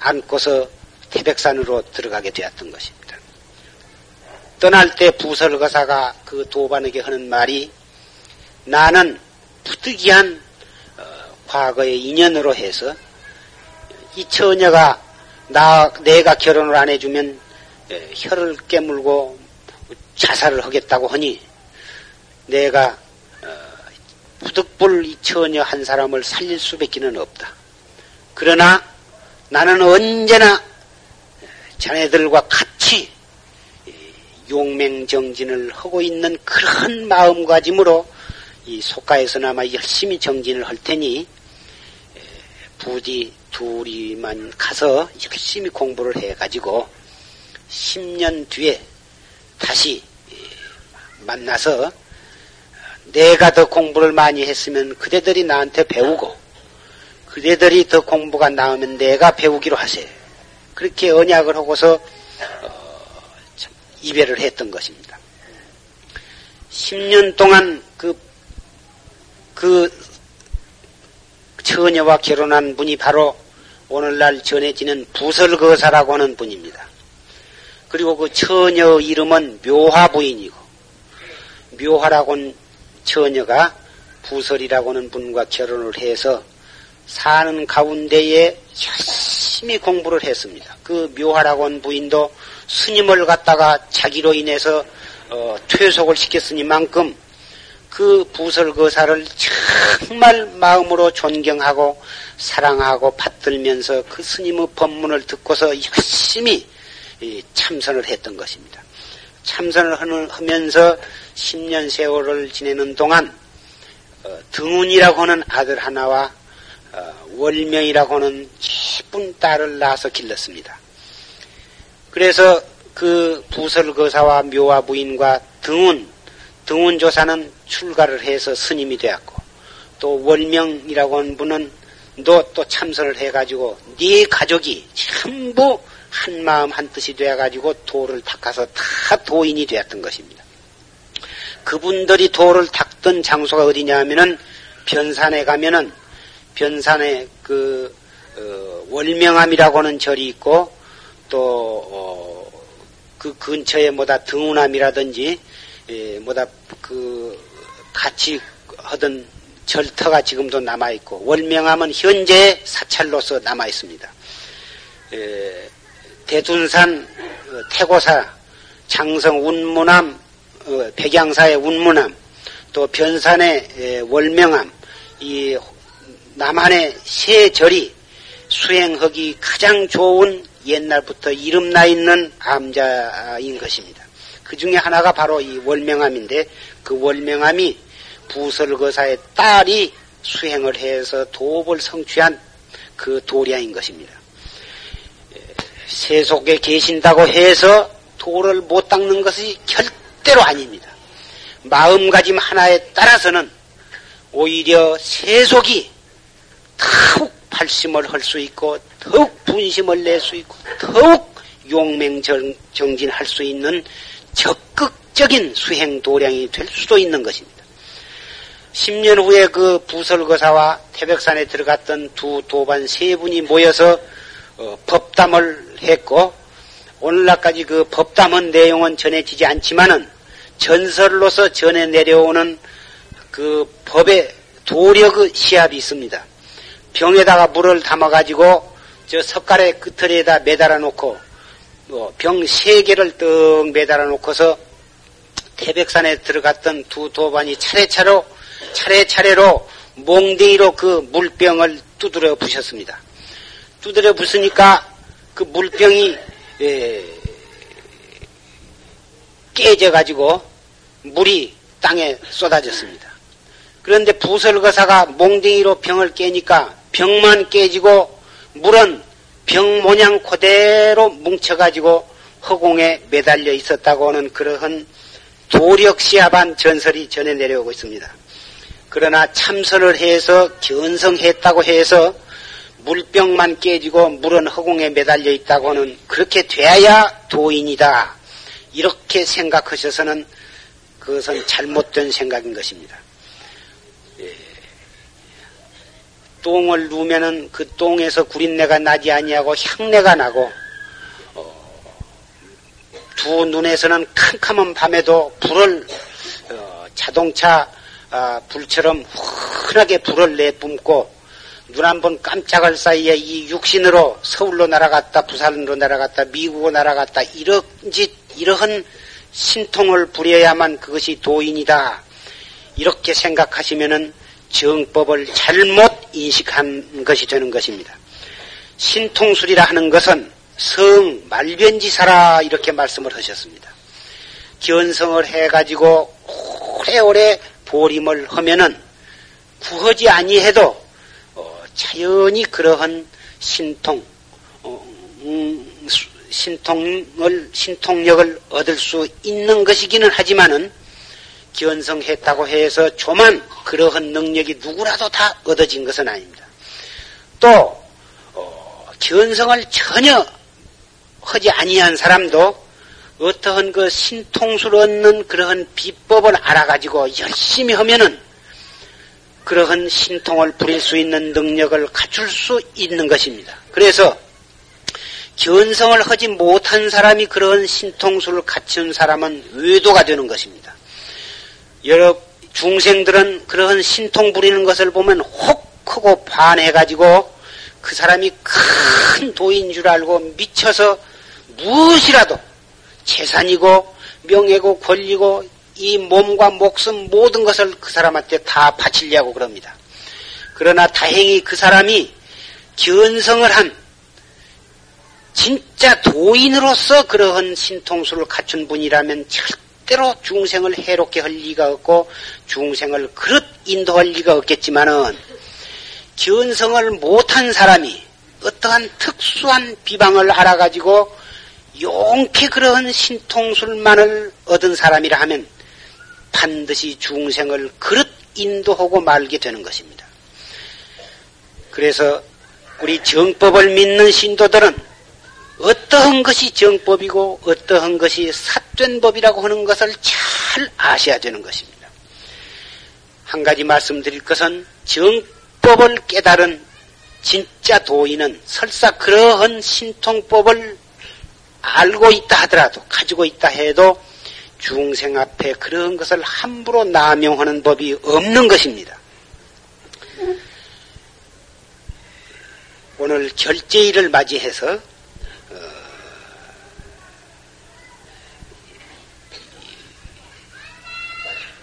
안고서 태백산으로 들어가게 되었던 것입니다. 떠날 때 부설거사가 그 도반에게 하는 말이 나는 부득이한 어, 과거의 인연으로 해서 이 처녀가 나 내가 결혼을 안 해주면 혀를 깨물고 자살을 하겠다고 하니 내가 부득불 이 처녀 한 사람을 살릴 수밖에는 없다. 그러나 나는 언제나 자네들과 같이 용맹정진을 하고 있는 그런 마음가짐으로 이 속가에서나마 열심히 정진을 할 테니 부디 둘이만 가서 열심히 공부를 해가지고 10년 뒤에 다시 만나서 내가 더 공부를 많이 했으면 그대들이 나한테 배우고 그대들이 더 공부가 나오면 내가 배우기로 하세. 그렇게 언약을 하고서 어, 이별을 했던 것입니다. 10년 동안 그, 그 처녀와 결혼한 분이 바로 오늘날 전해지는 부설거사라고 하는 분입니다. 그리고 그 처녀 이름은 묘화 부인이고 묘화라고는 처녀가 부설이라고는 분과 결혼을 해서 사는 가운데에 열심히 공부를 했습니다. 그 묘화라고는 부인도 스님을 갖다가 자기로 인해서 어, 퇴속을 시켰으니만큼 그 부설 거사를 정말 마음으로 존경하고 사랑하고 받들면서 그 스님의 법문을 듣고서 열심히 참선을 했던 것입니다. 참선을 하면서 10년 세월을 지내는 동안 어, 등운이라고 하는 아들 하나와 어, 월명이라고 하는 예쁜 딸을 낳아서 길렀습니다. 그래서 그 부설거사와 묘화 부인과 등운, 등운조사는 출가를 해서 스님이 되었고 또 월명이라고 하는 분은 너 또 참선을 해가지고 네 가족이 전부 한 마음 한 뜻이 되어가지고 도를 닦아서 다 도인이 되었던 것입니다. 그분들이 도를 닦던 장소가 어디냐 하면은 변산에 가면은 변산에 그 어, 월명암이라고 하는 절이 있고 또그 어, 그 근처에 뭐다 등운암이라든지 예, 뭐다 그 같이 하던 절터가 지금도 남아 있고 월명암은 현재 사찰로서 남아 있습니다. 예, 대둔산 어, 태고사 장성 운문암 어, 백양사의 운문암 또 변산의 월명암 이 남한의 세 절이 수행하기 가장 좋은 옛날부터 이름 나 있는 암자인 것입니다. 그 중에 하나가 바로 이 월명암인데 그 월명암이 부설거사의 딸이 수행을 해서 도업을 성취한 그 도량인 것입니다. 세속에 계신다고 해서 도를 못 닦는 것이 절대로 아닙니다. 마음가짐 하나에 따라서는 오히려 세속이 더욱 발심을 할 수 있고 더욱 분심을 낼 수 있고 더욱 용맹정진할 수 있는 적극적인 수행 도량이 될 수도 있는 것입니다. 10년 후에 그 부설거사와 태백산에 들어갔던 두 도반 세 분이 모여서 어, 법담을 했고 오늘날까지 그 법담은 내용은 전해지지 않지만은 전설로서 전해 내려오는 그 법의 도력의 시합이 있습니다. 병에다가 물을 담아가지고 저 석가래 끝털에다 매달아 놓고 뭐병세 개를 떡 매달아 놓고서 태백산에 들어갔던 두 도반이 차례차례로 차례차례로 몽댕이로 그 물병을 두드려 부셨습니다. 두드려 부으니까 그 물병이 예, 깨져가지고 물이 땅에 쏟아졌습니다. 그런데 부설거사가 몽댕이로 병을 깨니까 병만 깨지고 물은 병 모양 그대로 뭉쳐가지고 허공에 매달려 있었다고 하는 그러한 도력시합한 전설이 전해 내려오고 있습니다. 그러나 참선을 해서 견성했다고 해서 물병만 깨지고 물은 허공에 매달려 있다고 하는 그렇게 돼야 도인이다. 이렇게 생각하셔서는 그것은 잘못된 생각인 것입니다. 예. 똥을 누면은 그 똥에서 구린내가 나지 아니하고 향내가 나고 어, 두 눈에서는 캄캄한 밤에도 불을 어, 자동차 아, 불처럼 흔하게 불을 내뿜고 눈 한 번 깜짝할 사이에 이 육신으로 서울로 날아갔다 부산으로 날아갔다 미국으로 날아갔다 이런지 이러한 신통을 부려야만 그것이 도인이다 이렇게 생각하시면은 정법을 잘못 인식한 것이 되는 것입니다. 신통술이라 하는 것은 성 말변지사라 이렇게 말씀을 하셨습니다. 견성을 해가지고 오래오래 보림을 하면은 구하지 아니해도 어, 자연히 그러한 신통, 어, 음, 신통을 신통력을 얻을 수 있는 것이기는 하지만은 견성했다고 해서 조만 그러한 능력이 누구라도 다 얻어진 것은 아닙니다. 또 어, 견성을 전혀 하지 아니한 사람도 어떠한 그 신통술 얻는 그러한 비법을 알아가지고 열심히 하면은 그러한 신통을 부릴 수 있는 능력을 갖출 수 있는 것입니다. 그래서 견성을 하지 못한 사람이 그러한 신통술을 갖춘 사람은 외도가 되는 것입니다. 여러 중생들은 그러한 신통 부리는 것을 보면 혹 크고 반해가지고 그 사람이 큰 도인 줄 알고 미쳐서 무엇이라도 재산이고 명예고 권리고 이 몸과 목숨 모든 것을 그 사람한테 다 바치려고 그럽니다. 그러나 다행히 그 사람이 견성을 한 진짜 도인으로서 그러한 신통수를 갖춘 분이라면 절대로 중생을 해롭게 할 리가 없고 중생을 그릇 인도할 리가 없겠지만은 견성을 못한 사람이 어떠한 특수한 비방을 알아가지고 용케 그러한 신통술만을 얻은 사람이라 하면 반드시 중생을 그릇 인도하고 말게 되는 것입니다. 그래서 우리 정법을 믿는 신도들은 어떠한 것이 정법이고 어떠한 것이 삿된 법이라고 하는 것을 잘 아셔야 되는 것입니다. 한 가지 말씀드릴 것은 정법을 깨달은 진짜 도인은 설사 그러한 신통법을 알고 있다 하더라도 가지고 있다 해도 중생 앞에 그런 것을 함부로 남용하는 법이 없는 것입니다. 오늘 결제일을 맞이해서 어,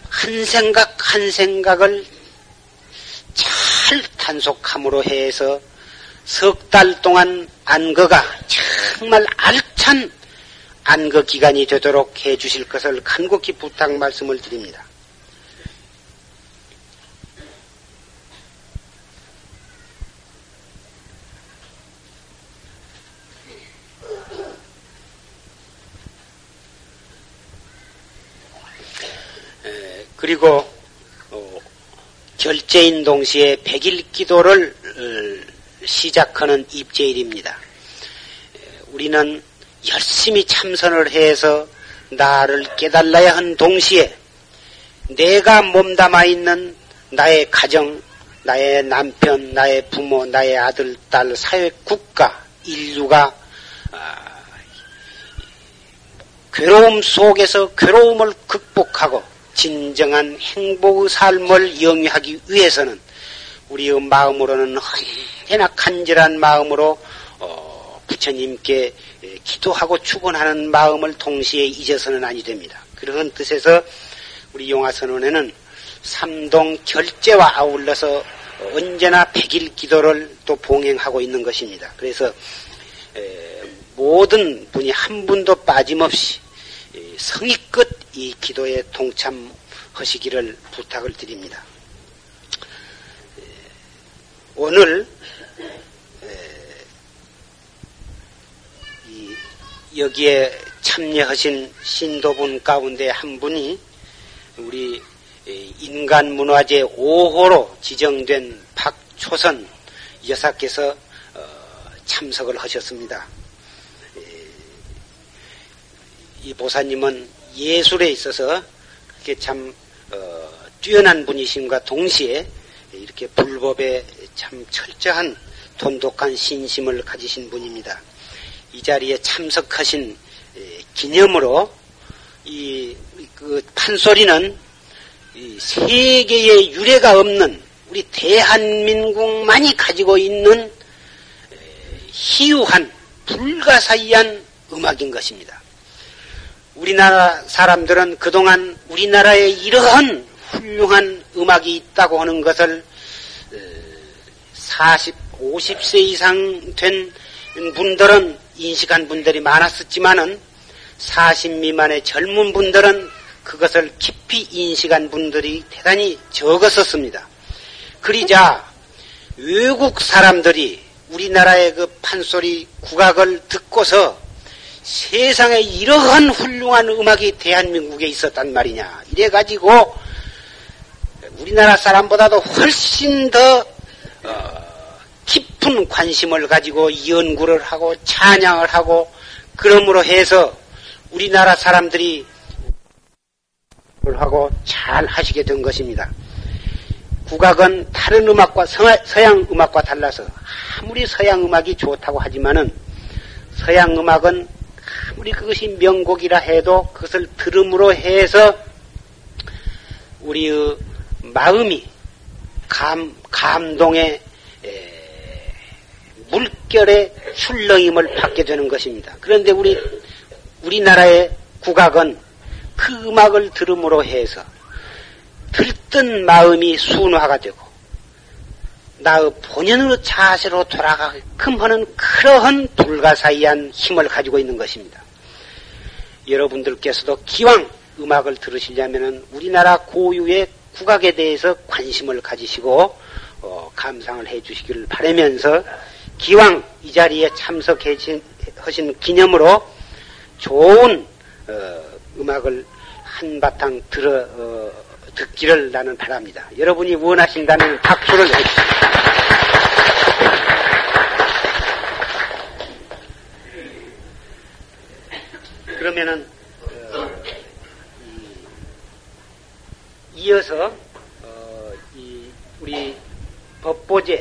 한 생각 한 생각을 잘 단속함으로 해서 석 달 동안 안거가 정말 알찬 안거 그 기간이 되도록 해 주실 것을 간곡히 부탁 말씀을 드립니다. 그리고 어, 결제인 동시에 백일 기도를 어, 시작하는 입제일입니다. 우리는 열심히 참선을 해서 나를 깨달아야 한 동시에 내가 몸담아 있는 나의 가정, 나의 남편, 나의 부모, 나의 아들, 딸, 사회, 국가, 인류가 아, 괴로움 속에서 괴로움을 극복하고 진정한 행복의 삶을 영위하기 위해서는 우리의 마음으로는 언제나 간절한 마음으로 어, 부처님께 기도하고 축원하는 마음을 동시에 잊어서는 아니 됩니다. 그런 뜻에서 우리 용화선언에는 삼동 결제와 아울러서 언제나 백일 기도를 또 봉행하고 있는 것입니다. 그래서 모든 분이 한 분도 빠짐없이 성의껏 이 기도에 동참하시기를 부탁을 드립니다. 오늘 여기에 참여하신 신도분 가운데 한 분이 우리 인간문화재 5호로 지정된 박초선 여사께서 어, 참석을 하셨습니다. 이 보사님은 예술에 있어서 그렇게 참 어, 뛰어난 분이심과 동시에 이렇게 불법에 참 철저한 돈독한 신심을 가지신 분입니다. 이 자리에 참석하신 기념으로 이 그 판소리는 세계에 유례가 없는 우리 대한민국만이 가지고 있는 희유한 불가사의한 음악인 것입니다. 우리나라 사람들은 그동안 우리나라에 이러한 훌륭한 음악이 있다고 하는 것을 40, 50세 이상 된 분들은 인식한 분들이 많았었지만은 40 미만의 젊은 분들은 그것을 깊이 인식한 분들이 대단히 적었었습니다. 그러자 외국 사람들이 우리나라의 그 판소리 국악을 듣고서 세상에 이러한 훌륭한 음악이 대한민국에 있었단 말이냐. 이래가지고 우리나라 사람보다도 훨씬 더 어, 깊은 관심을 가지고 연구를 하고 찬양을 하고 그러므로 해서 우리나라 사람들이 하고 잘 하시게 된 것입니다. 국악은 다른 음악과 서양 음악과 달라서 아무리 서양 음악이 좋다고 하지만은 서양 음악은 아무리 그것이 명곡이라 해도 그것을 들음으로 해서 우리의 마음이 감, 감동의 물결의 출렁임을 받게 되는 것입니다. 그런데 우리, 우리나라의 국악은 그 음악을 들음으로 해서 들뜬 마음이 순화가 되고 나의 본연의 자세로 돌아가게끔 하는 그러한 불가사의한 힘을 가지고 있는 것입니다. 여러분들께서도 기왕 음악을 들으시려면 우리나라 고유의 국악에 대해서 관심을 가지시고 어, 감상을 해 주시기를 바라면서 기왕 이 자리에 참석하신 기념으로 좋은 어, 음악을 한바탕 들어 어, 듣기를 나는 바랍니다. 여러분이 원하신다면 박수를 해주십시오. 그러면은 어, 이어서 어, 이 우리 법보제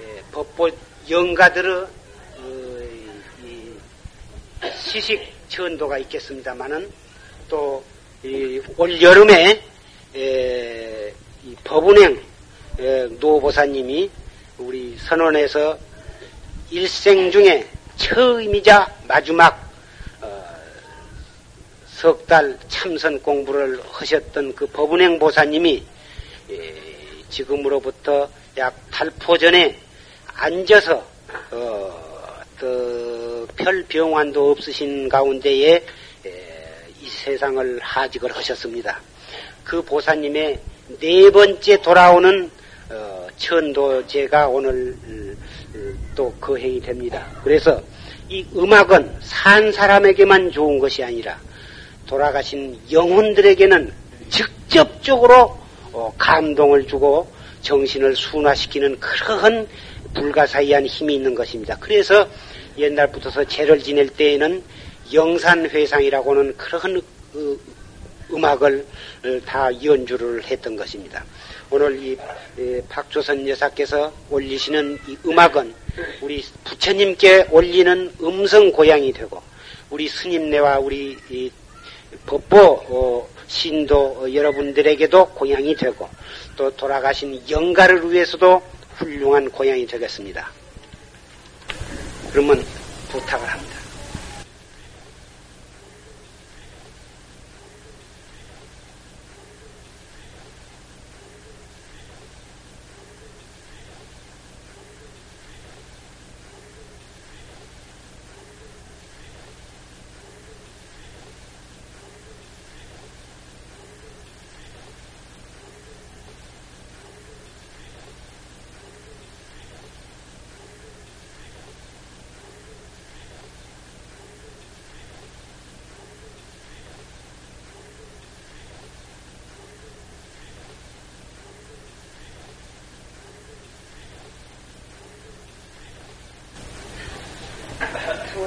예, 법보 영가들의 어, 시식 전도가 있겠습니다만은 또 올 여름에 에, 법운행 노보사님이 우리 선원에서 일생 중에 처음이자 마지막 석 달 참선 공부를 하셨던 그 법운행 보사님이 지금으로부터 약 달포 전에 앉아서 어, 별 병환도 없으신 가운데에 이 세상을 하직을 하셨습니다. 그 보사님의 네 번째 돌아오는 어, 천도제가 오늘 또 거행이 됩니다. 그래서 이 음악은 산 사람에게만 좋은 것이 아니라 돌아가신 영혼들에게는 즉 직접적으로 어, 감동을 주고 정신을 순화시키는 그러한 불가사의한 힘이 있는 것입니다. 그래서 옛날부터서 제를 지낼 때에는 영산회상이라고 는 그러한 어, 음악을 어, 다 연주를 했던 것입니다. 오늘 이 박조선 여사께서 올리시는 이 음악은 우리 부처님께 올리는 음성 고향이 되고 우리 스님네와 우리 법보 어, 신도 여러분들에게도 고향이 되고 또 돌아가신 영가를 위해서도 훌륭한 고향이 되겠습니다. 그러면 부탁을 합니다.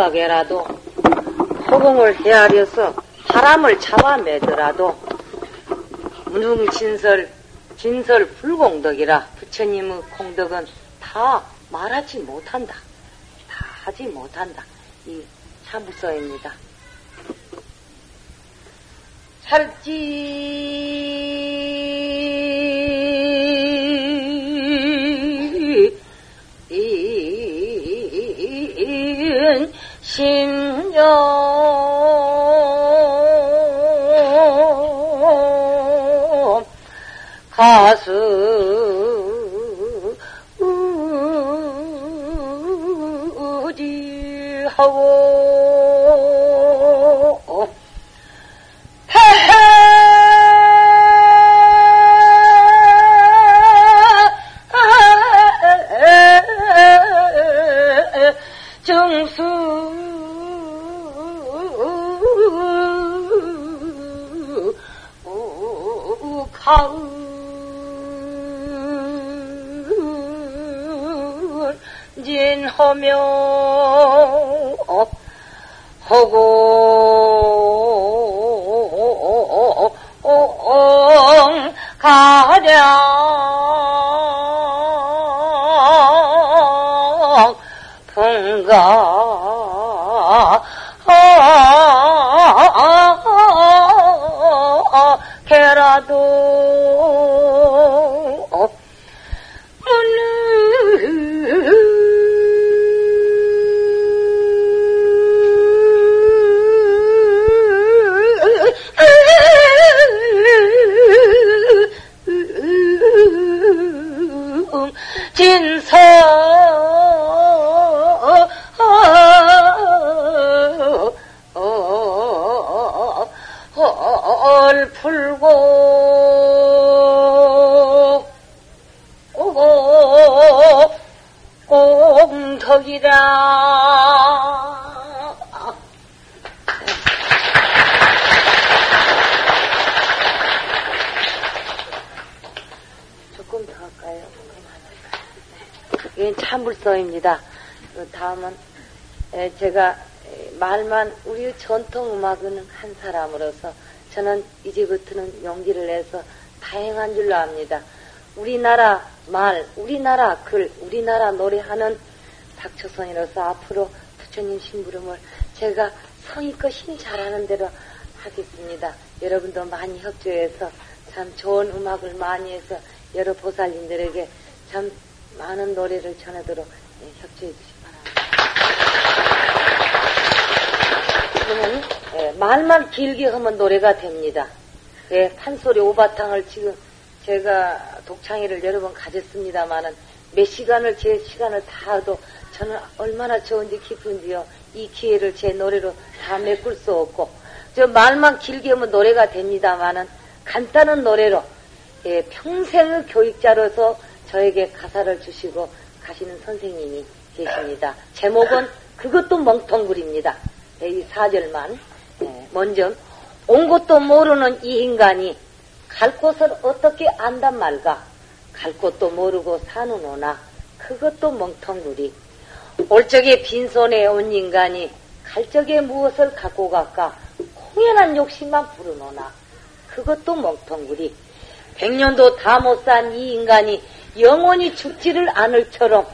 분각에라도 허공을 헤아려서 바람을 잡아매더라도 무능진설 진설 불공덕이라 부처님의 공덕은 다 말하지 못한다. 다 하지 못한다. 이 참부서입니다. 찰지 八十。 서입니다. 그 다음은 에, 제가 에, 말만 우리 전통 음악은 한 사람으로서 저는 이제부터는 용기를 내서 다행한 줄로 압니다. 우리나라 말, 우리나라 글, 우리나라 노래하는 박초선이로서 앞으로 부처님 심부름을 제가 성의껏 힘 잘하는 대로 하겠습니다. 여러분도 많이 협조해서 참 좋은 음악을 많이 해서 여러 보살님들에게 참 많은 노래를 전하도록 예, 협조해 주시기 바랍니다. 그러면 예, 말만 길게 하면 노래가 됩니다. 예, 판소리 오바탕을 지금 제가 독창회를 여러 번 가졌습니다만은 몇 시간을 제 시간을 다 해도 저는 얼마나 좋은지 기쁜지요. 이 기회를 제 노래로 다 메꿀 수 없고 저 말만 길게 하면 노래가 됩니다만은 간단한 노래로 예, 평생의 교육자로서 저에게 가사를 주시고 가시는 선생님이 계십니다. 제목은 그것도 멍텅구리입니다. 예, 이 사절만 예, 먼저 온 것도 모르는 이 인간이 갈 곳을 어떻게 안단 말까? 갈 곳도 모르고 사는오나 그것도 멍텅구리. 올 적에 빈손에 온 인간이 갈 적에 무엇을 갖고 갈까? 공연한 욕심만 부르노나 그것도 멍텅구리. 백년도 다 못 산 이 인간이 영원히 죽지를 않을처럼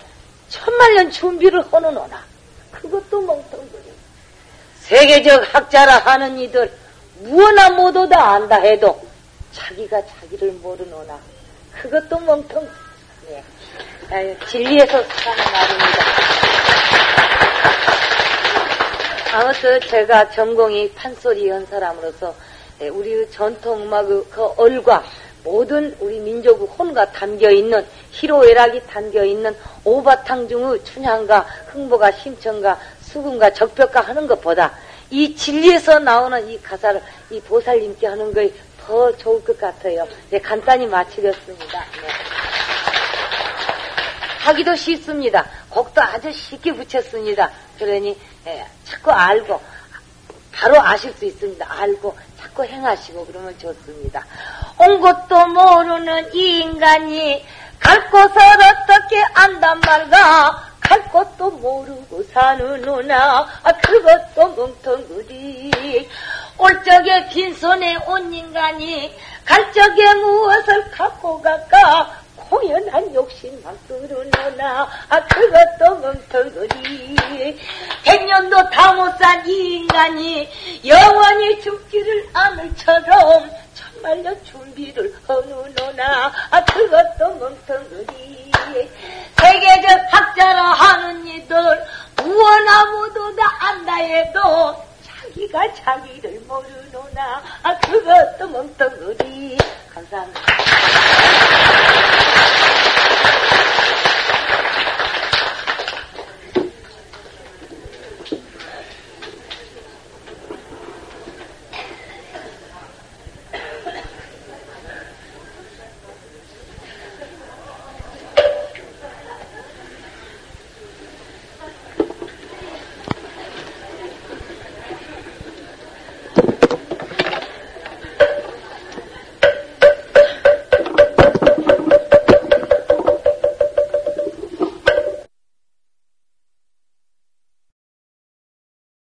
천만년 준비를 하는오나 그것도 멍텅구리. 세계적 학자라 하는 이들 무엇나 모두 다 안다 해도 자기가 자기를 모르노나 그것도 멍텅 예. 아유, 진리에서 사는 말입니다. 아무튼 제가 전공이 판소리 연 사람으로서 예, 우리 전통 음악의 그 얼과 모든 우리 민족의 혼과 담겨 있는 희로애락이 담겨 있는 오바탕 중의 춘향과 흥보가 심청과 수금과 적벽가 하는 것보다 이 진리에서 나오는 이 가사를 이 보살님께 하는 것이 더 좋을 것 같아요. 네, 간단히 마치겠습니다. 네. 하기도 쉽습니다. 곡도 아주 쉽게 붙였습니다. 그러니 예, 자꾸 알고 바로 아실 수 있습니다. 알고 자꾸 행하시고 그러면 좋습니다. 온 것도 모르는 이 인간이 갈 곳을 어떻게 안단 말가? 갈 곳도 모르고 사는 누나. 아, 그것도 멍텅구리 올 적에 빈손에 온 인간이 갈 적에 무엇을 갖고 갈까 공연한 욕심만 끄르노나. 아 그것도 멍텅구리. 백년도 다 못산이 인간이 영원히 죽지를 않을처럼 정말로 준비를 하누노나. 아 그것도 멍텅구리. 세계적 학자라 하는 이들 무엇나 모두 다 안다 해도 자기가 자기를 모르노나. 아 그것도 멍텅구리. 감사합니다